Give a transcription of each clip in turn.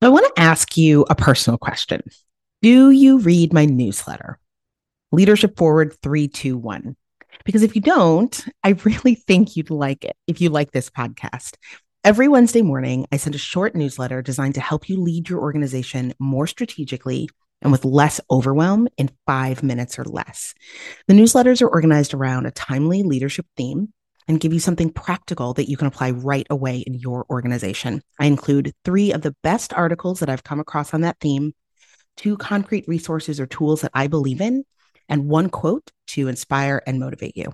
I want to ask you a personal question. Do you read my newsletter, Leadership Forward 321? Because if you don't, I really think you'd like it if you like this podcast. Every Wednesday morning, I send a short newsletter designed to help you lead your organization more strategically and with less overwhelm in five minutes or less. The newsletters are organized around a timely leadership theme and give you something practical that you can apply right away in your organization. I include three of the best articles that I've come across on that theme, two concrete resources or tools that I believe in, and one quote to inspire and motivate you.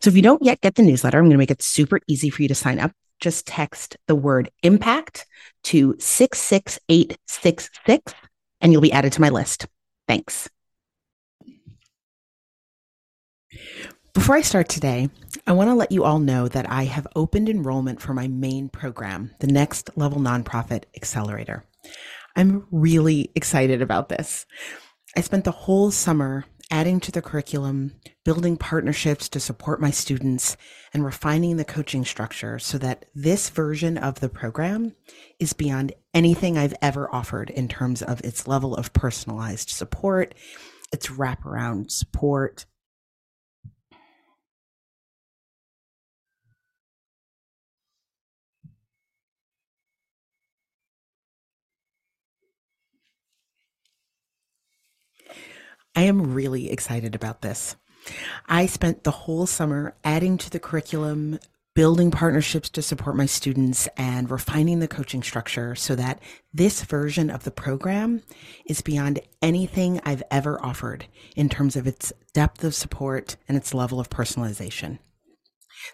So if you don't yet get the newsletter, I'm going to make it super easy for you to sign up. Just text the word impact to 66866 and you'll be added to my list. Thanks. Before I start today, I want to let you all know that I have opened enrollment for my main program, the Next Level Nonprofit Accelerator. I'm really excited about this. I spent the whole summer adding to the curriculum, building partnerships to support my students, and refining the coaching structure so that this version of the program is beyond anything I've ever offered in terms of its level of personalized support, its wraparound support, I am really excited about this. I spent the whole summer adding to the curriculum, building partnerships to support my students, and refining the coaching structure so that this version of the program is beyond anything I've ever offered in terms of its depth of support and its level of personalization.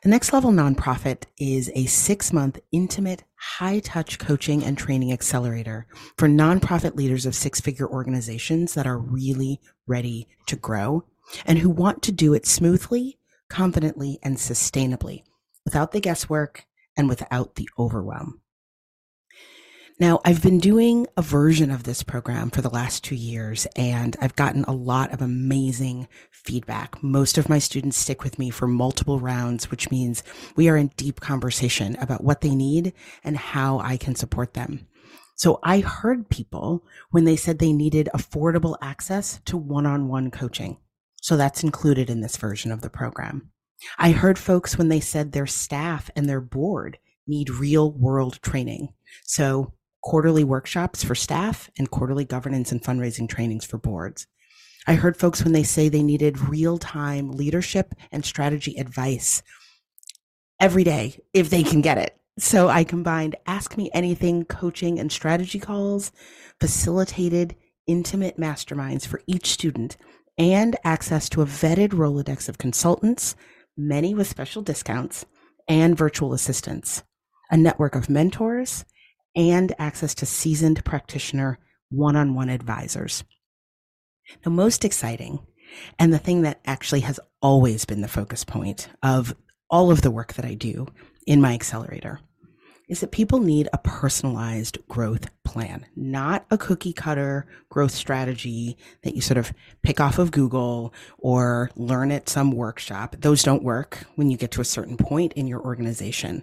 The Next Level Nonprofit is a six month intimate, high touch coaching and training accelerator for nonprofit leaders of six figure organizations that are really ready to grow and who want to do it smoothly, confidently, and sustainably without the guesswork and without the overwhelm. Now, I've been doing a version of this program for the last two years, and I've gotten a lot of amazing feedback. Most of my students stick with me for multiple rounds, which means we are in deep conversation about what they need and how I can support them. So I heard people when they said they needed affordable access to one on one coaching. So that's included in this version of the program. I heard folks when they said their staff and their board need real world training. So quarterly workshops for staff and quarterly governance and fundraising trainings for boards. I heard folks when they say they needed real time leadership and strategy advice every day if they can get it. So I combined Ask Me Anything coaching and strategy calls, facilitated intimate masterminds for each student, and access to a vetted Rolodex of consultants, many with special discounts, and virtual assistants, a network of mentors, and access to seasoned practitioner one on one advisors. The most exciting, and the thing that actually has always been the focus point of all of the work that I do in my accelerator, is that people need a personalized growth plan, not a cookie cutter growth strategy that you sort of pick off of Google or learn at some workshop. Those don't work when you get to a certain point in your organization.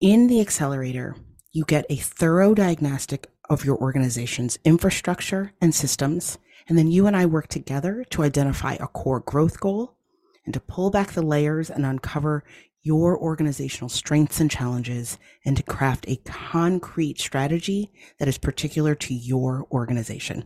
In the accelerator, you get a thorough diagnostic of your organization's infrastructure and systems. And then you and I work together to identify a core growth goal and to pull back the layers and uncover your organizational strengths and challenges and to craft a concrete strategy that is particular to your organization.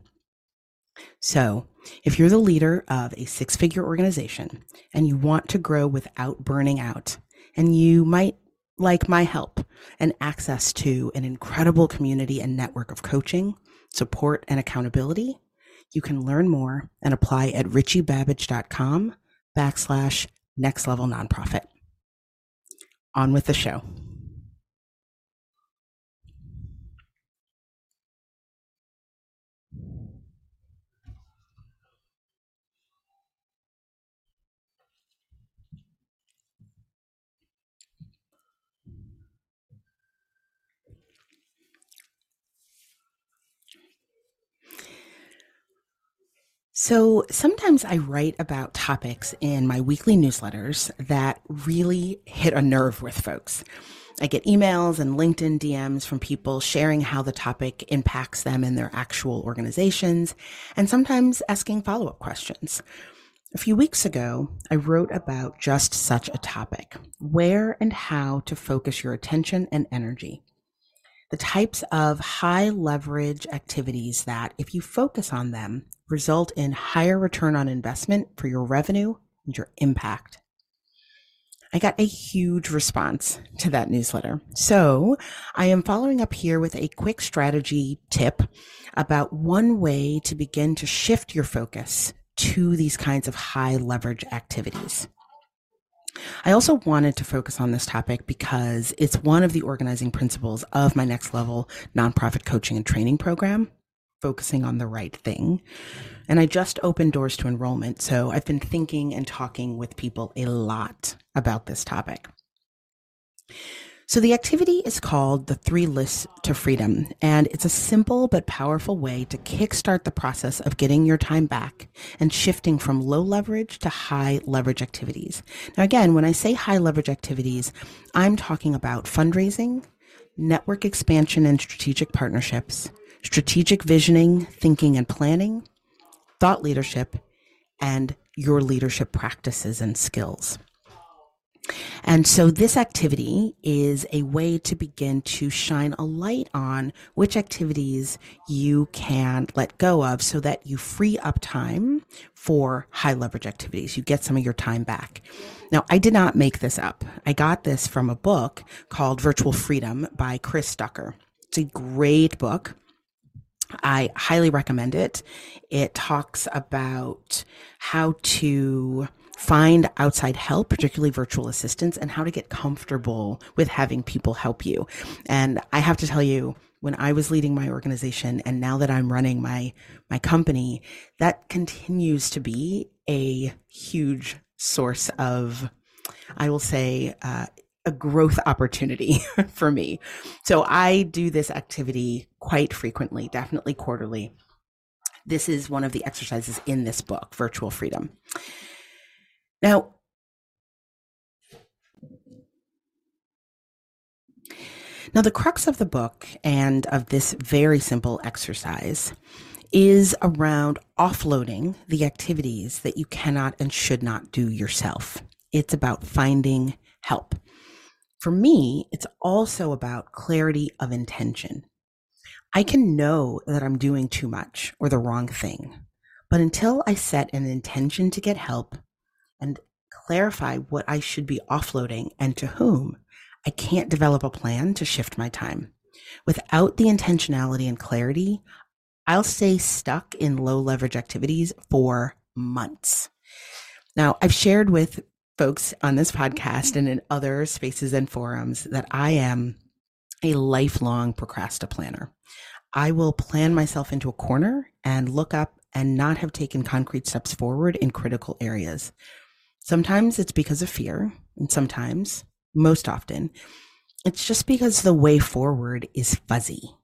So, if you're the leader of a six figure organization and you want to grow without burning out, and you might like my help and access to an incredible community and network of coaching, support, and accountability, you can learn more and apply at richiebabbage.com backslash next level nonprofit. On with the show. So sometimes I write about topics in my weekly newsletters that really hit a nerve with folks. I get emails and LinkedIn DMs from people sharing how the topic impacts them in their actual organizations and sometimes asking follow up questions. A few weeks ago, I wrote about just such a topic where and how to focus your attention and energy. The types of high leverage activities that, if you focus on them, result in higher return on investment for your revenue and your impact. I got a huge response to that newsletter. So I am following up here with a quick strategy tip about one way to begin to shift your focus to these kinds of high leverage activities. I also wanted to focus on this topic because it's one of the organizing principles of my next level nonprofit coaching and training program, focusing on the right thing. And I just opened doors to enrollment. So I've been thinking and talking with people a lot about this topic. So the activity is called the three lists to freedom, and it's a simple but powerful way to kickstart the process of getting your time back and shifting from low leverage to high leverage activities. Now, again, when I say high leverage activities, I'm talking about fundraising, network expansion and strategic partnerships, strategic visioning, thinking and planning, thought leadership, and your leadership practices and skills. And so this activity is a way to begin to shine a light on which activities you can let go of so that you free up time for high leverage activities. You get some of your time back. Now, I did not make this up. I got this from a book called Virtual Freedom by Chris Ducker. It's a great book. I highly recommend it. It talks about how to find outside help, particularly virtual assistants, and how to get comfortable with having people help you. And I have to tell you, when I was leading my organization and now that I'm running my my company, that continues to be a huge source of, I will say, uh, a growth opportunity for me. So I do this activity quite frequently, definitely quarterly. This is one of the exercises in this book, Virtual Freedom. Now, now the crux of the book and of this very simple exercise is around offloading the activities that you cannot and should not do yourself. It's about finding help. For me, it's also about clarity of intention. I can know that I'm doing too much or the wrong thing, but until I set an intention to get help, and clarify what I should be offloading and to whom, I can't develop a plan to shift my time. Without the intentionality and clarity, I'll stay stuck in low leverage activities for months. Now, I've shared with folks on this podcast and in other spaces and forums that I am a lifelong procrastinator. I will plan myself into a corner and look up and not have taken concrete steps forward in critical areas. Sometimes it's because of fear, and sometimes, most often, it's just because the way forward is fuzzy.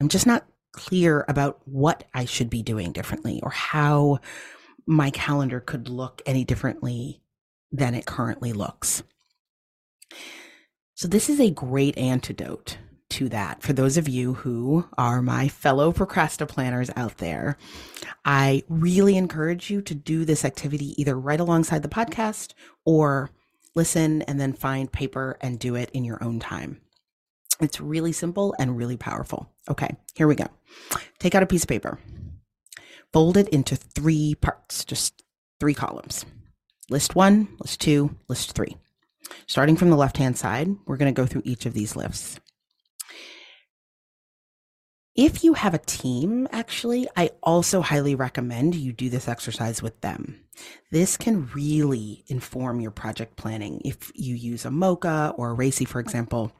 I'm just not clear about what I should be doing differently or how my calendar could look any differently than it currently looks. So, this is a great antidote to that. For those of you who are my fellow procrastinators out there, I really encourage you to do this activity either right alongside the podcast or listen and then find paper and do it in your own time. It's really simple and really powerful. Okay, here we go. Take out a piece of paper, fold it into three parts, just three columns. List one, list two, list three. Starting from the left hand side, we're going to go through each of these lists. If you have a team, actually, I also highly recommend you do this exercise with them. This can really inform your project planning. If you use a MOCHA or a RACI, for example,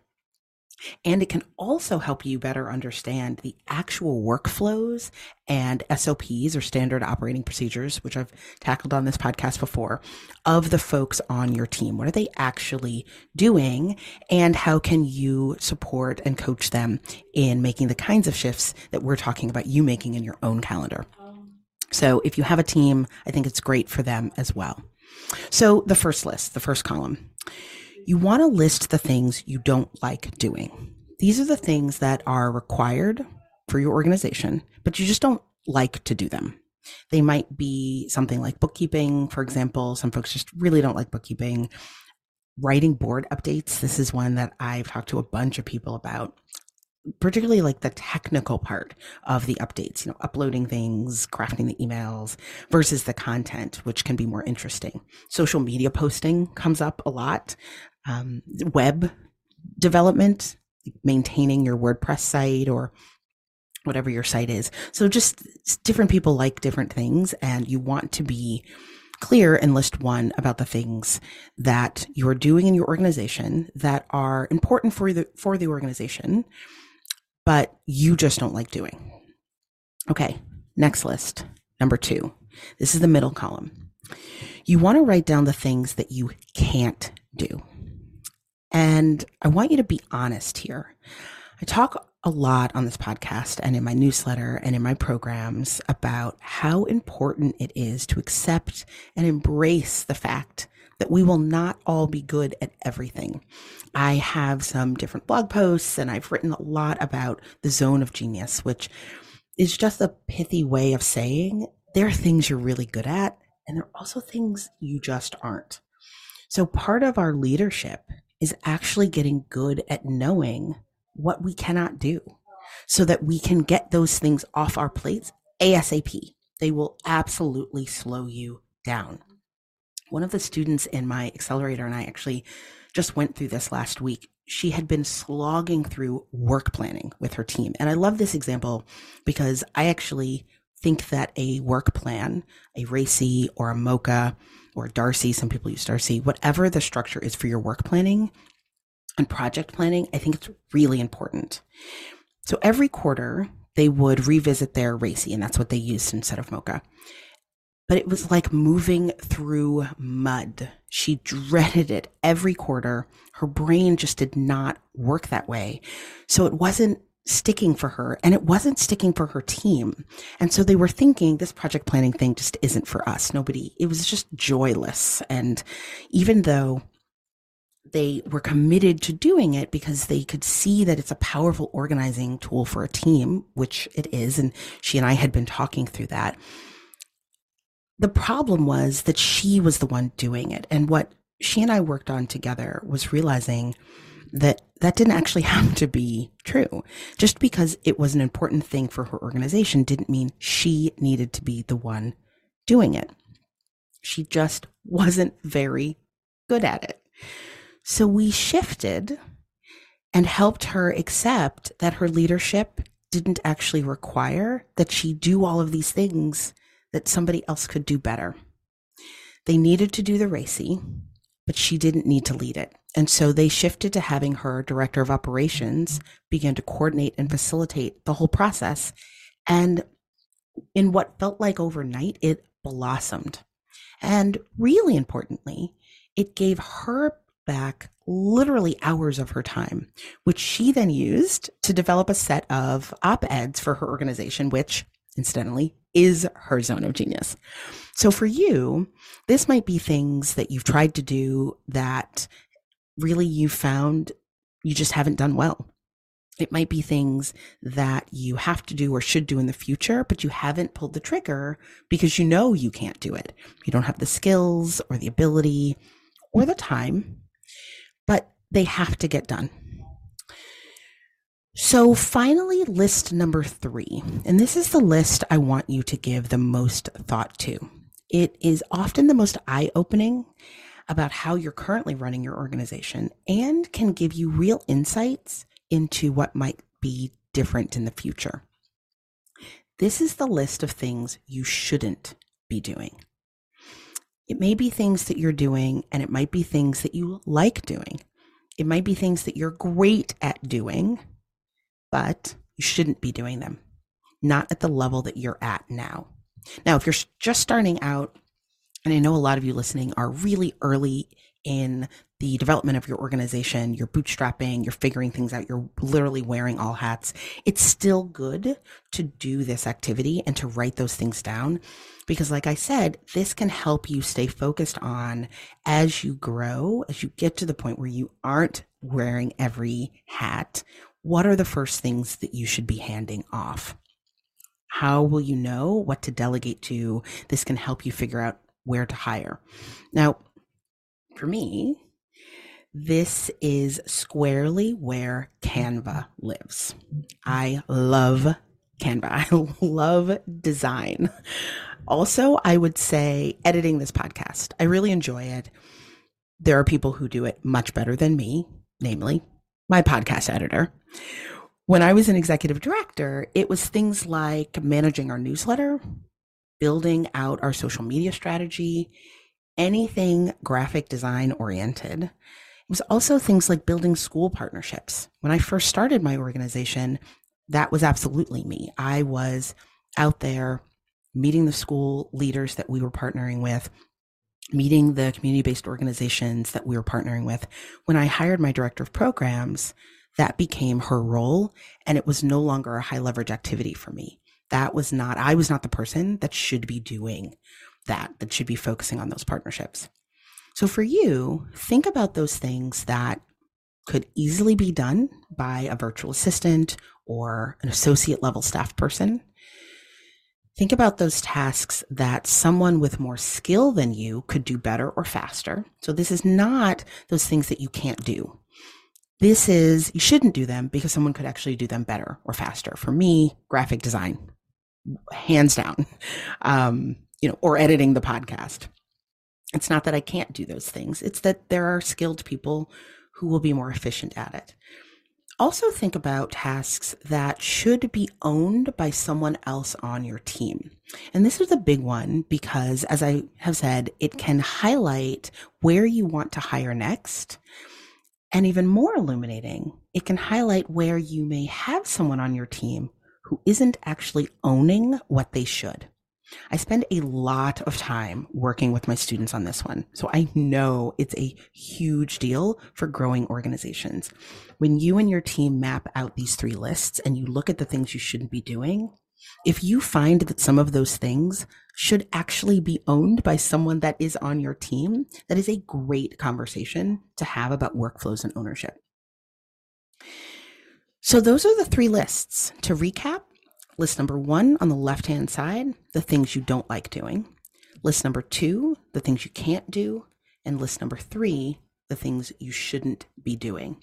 and it can also help you better understand the actual workflows and SOPs or standard operating procedures, which I've tackled on this podcast before, of the folks on your team. What are they actually doing? And how can you support and coach them in making the kinds of shifts that we're talking about you making in your own calendar? So if you have a team, I think it's great for them as well. So the first list, the first column You want to list the things you don't like doing. These are the things that are required for your organization, but you just don't like to do them. They might be something like bookkeeping, for example. Some folks just really don't like bookkeeping. Writing board updates. This is one that I've talked to a bunch of people about particularly like the technical part of the updates, you know, uploading things, crafting the emails versus the content, which can be more interesting. Social media posting comes up a lot. Um, web development, maintaining your WordPress site or whatever your site is. So just different people like different things and you want to be clear and list one about the things that you're doing in your organization that are important for the for the organization but you just don't like doing. Okay, next list. Number 2. This is the middle column. You want to write down the things that you can't do. And I want you to be honest here. I talk a lot on this podcast and in my newsletter and in my programs about how important it is to accept and embrace the fact that we will not all be good at everything. I have some different blog posts and I've written a lot about the zone of genius, which is just a pithy way of saying there are things you're really good at and there are also things you just aren't. So part of our leadership is actually getting good at knowing what we cannot do so that we can get those things off our plates ASAP. They will absolutely slow you down. One of the students in my accelerator and I actually just went through this last week. She had been slogging through work planning with her team. And I love this example because I actually think that a work plan, a RACI or a MOCHA or DARCI, some people use DARCI, whatever the structure is for your work planning, and project planning, I think it's really important. So every quarter, they would revisit their RACI, and that's what they used instead of MOCHA. But it was like moving through mud. She dreaded it every quarter. Her brain just did not work that way. So it wasn't sticking for her and it wasn't sticking for her team. And so they were thinking this project planning thing just isn't for us. Nobody, it was just joyless. And even though they were committed to doing it because they could see that it's a powerful organizing tool for a team, which it is. And she and I had been talking through that. The problem was that she was the one doing it. And what she and I worked on together was realizing that that didn't actually have to be true. Just because it was an important thing for her organization didn't mean she needed to be the one doing it. She just wasn't very good at it. So we shifted and helped her accept that her leadership didn't actually require that she do all of these things that somebody else could do better. They needed to do the RACI, but she didn't need to lead it. And so they shifted to having her director of operations begin to coordinate and facilitate the whole process. And in what felt like overnight, it blossomed. And really importantly, it gave her back literally hours of her time, which she then used to develop a set of op eds for her organization, which incidentally is her zone of genius. So for you, this might be things that you've tried to do that really you found you just haven't done well. It might be things that you have to do or should do in the future, but you haven't pulled the trigger because you know you can't do it. You don't have the skills or the ability or the time but they have to get done. So, finally, list number three. And this is the list I want you to give the most thought to. It is often the most eye opening about how you're currently running your organization and can give you real insights into what might be different in the future. This is the list of things you shouldn't be doing. It may be things that you're doing, and it might be things that you like doing. It might be things that you're great at doing, but you shouldn't be doing them, not at the level that you're at now. Now, if you're just starting out, and I know a lot of you listening are really early in the development of your organization, you're bootstrapping, you're figuring things out, you're literally wearing all hats, it's still good to do this activity and to write those things down. Because, like I said, this can help you stay focused on as you grow, as you get to the point where you aren't wearing every hat. What are the first things that you should be handing off? How will you know what to delegate to? This can help you figure out where to hire. Now, for me, this is squarely where Canva lives. I love Canva. I love design. Also, I would say editing this podcast. I really enjoy it. There are people who do it much better than me, namely my podcast editor. When I was an executive director, it was things like managing our newsletter, building out our social media strategy, anything graphic design oriented. It was also things like building school partnerships. When I first started my organization, that was absolutely me. I was out there meeting the school leaders that we were partnering with, meeting the community based organizations that we were partnering with. When I hired my director of programs, that became her role and it was no longer a high leverage activity for me. That was not, I was not the person that should be doing that, that should be focusing on those partnerships. So for you, think about those things that could easily be done by a virtual assistant or an associate level staff person. Think about those tasks that someone with more skill than you could do better or faster. So this is not those things that you can't do. This is, you shouldn't do them because someone could actually do them better or faster. For me, graphic design, hands down, um, you know, or editing the podcast. It's not that I can't do those things. It's that there are skilled people who will be more efficient at it. Also, think about tasks that should be owned by someone else on your team. And this is a big one because, as I have said, it can highlight where you want to hire next. And even more illuminating, it can highlight where you may have someone on your team who isn't actually owning what they should. I spend a lot of time working with my students on this one. So I know it's a huge deal for growing organizations. When you and your team map out these three lists and you look at the things you shouldn't be doing, if you find that some of those things should actually be owned by someone that is on your team, that is a great conversation to have about workflows and ownership. So, those are the three lists. To recap, List number one on the left hand side, the things you don't like doing. List number two, the things you can't do. And list number three, the things you shouldn't be doing.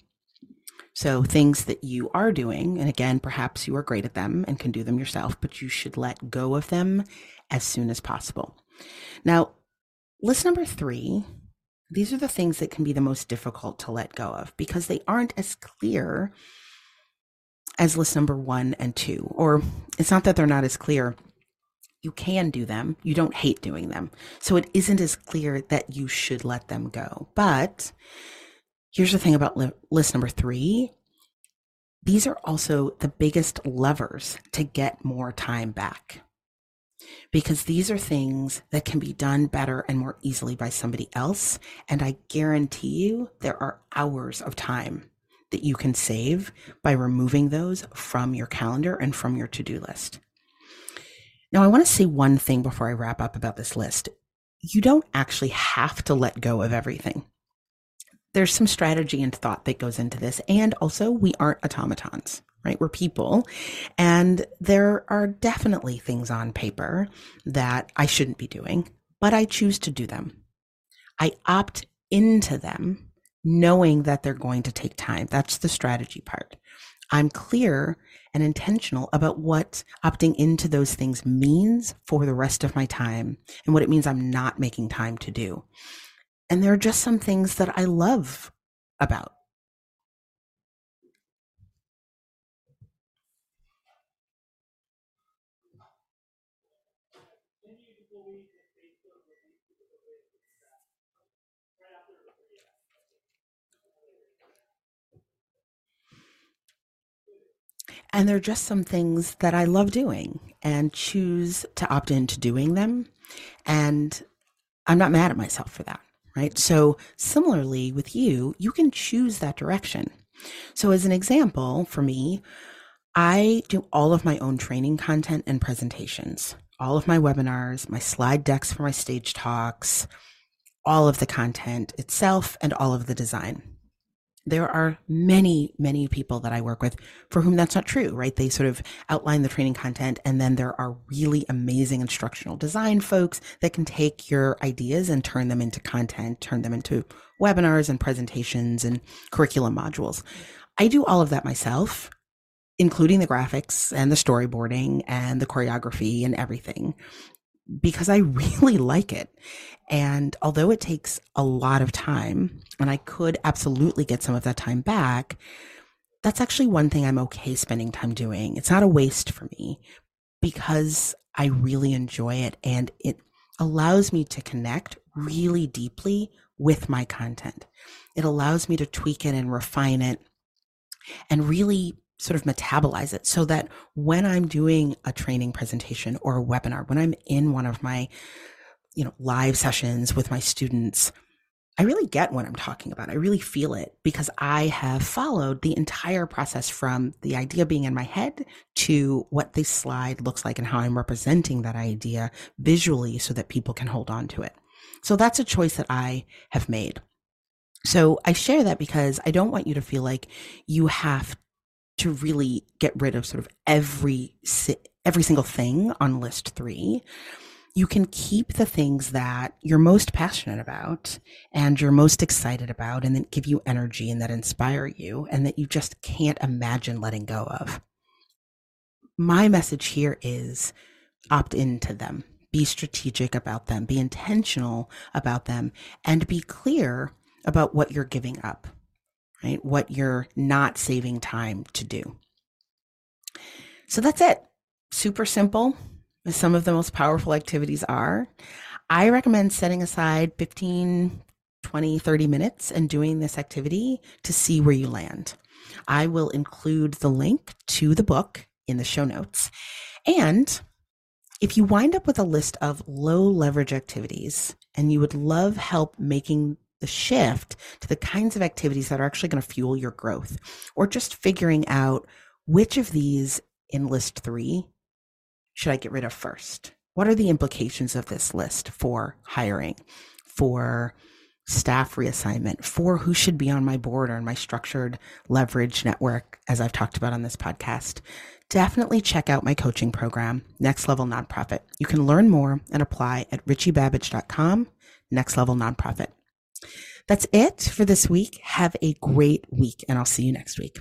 So, things that you are doing, and again, perhaps you are great at them and can do them yourself, but you should let go of them as soon as possible. Now, list number three, these are the things that can be the most difficult to let go of because they aren't as clear as list number one and two. Or it's not that they're not as clear. You can do them. You don't hate doing them. So it isn't as clear that you should let them go. But here's the thing about li- list number three these are also the biggest levers to get more time back. Because these are things that can be done better and more easily by somebody else. And I guarantee you there are hours of time that you can save by removing those from your calendar and from your to do list. Now, I want to say one thing before I wrap up about this list. You don't actually have to let go of everything. There's some strategy and thought that goes into this. And also, we aren't automatons, right? We're people. And there are definitely things on paper that I shouldn't be doing, but I choose to do them. I opt into them knowing that they're going to take time. That's the strategy part. I'm clear and intentional about what opting into those things means for the rest of my time and what it means I'm not making time to do. And there are just some things that I love about And they're just some things that I love doing and choose to opt into doing them. And I'm not mad at myself for that, right? So similarly with you, you can choose that direction. So as an example, for me, I do all of my own training content and presentations, all of my webinars, my slide decks for my stage talks, all of the content itself and all of the design there are many, many people that I work with for whom that's not true, right? They sort of outline the training content and then there are really amazing instructional design folks that can take your ideas and turn them into content, turn them into webinars and presentations and curriculum modules. I do all of that myself, including the graphics and the storyboarding and the choreography and everything because I really like it. And although it takes a lot of time, and I could absolutely get some of that time back, that's actually one thing I'm okay spending time doing. It's not a waste for me because I really enjoy it and it allows me to connect really deeply with my content. It allows me to tweak it and refine it and really sort of metabolize it so that when I'm doing a training presentation or a webinar, when I'm in one of my, you know, live sessions with my students, I really get what I'm talking about. I really feel it because I have followed the entire process from the idea being in my head to what the slide looks like and how I'm representing that idea visually so that people can hold on to it. So that's a choice that I have made. So I share that because I don't want you to feel like you have to really get rid of sort of every every single thing on list 3 you can keep the things that you're most passionate about and you're most excited about and that give you energy and that inspire you and that you just can't imagine letting go of. My message here is opt into them. Be strategic about them. Be intentional about them and be clear about what you're giving up right? What you're not saving time to do. So that's it. Super simple, some of the most powerful activities are. I recommend setting aside 15, 20, 30 minutes and doing this activity to see where you land. I will include the link to the book in the show notes. And if you wind up with a list of low leverage activities and you would love help making the shift to the kinds of activities that are actually going to fuel your growth, or just figuring out which of these in list three should I get rid of first? What are the implications of this list for hiring, for staff reassignment, for who should be on my board or in my structured leverage network, as I've talked about on this podcast? Definitely check out my coaching program, Next Level Nonprofit. You can learn more and apply at richiebabbage.com, Next Level Nonprofit. That's it for this week. Have a great week, and I'll see you next week.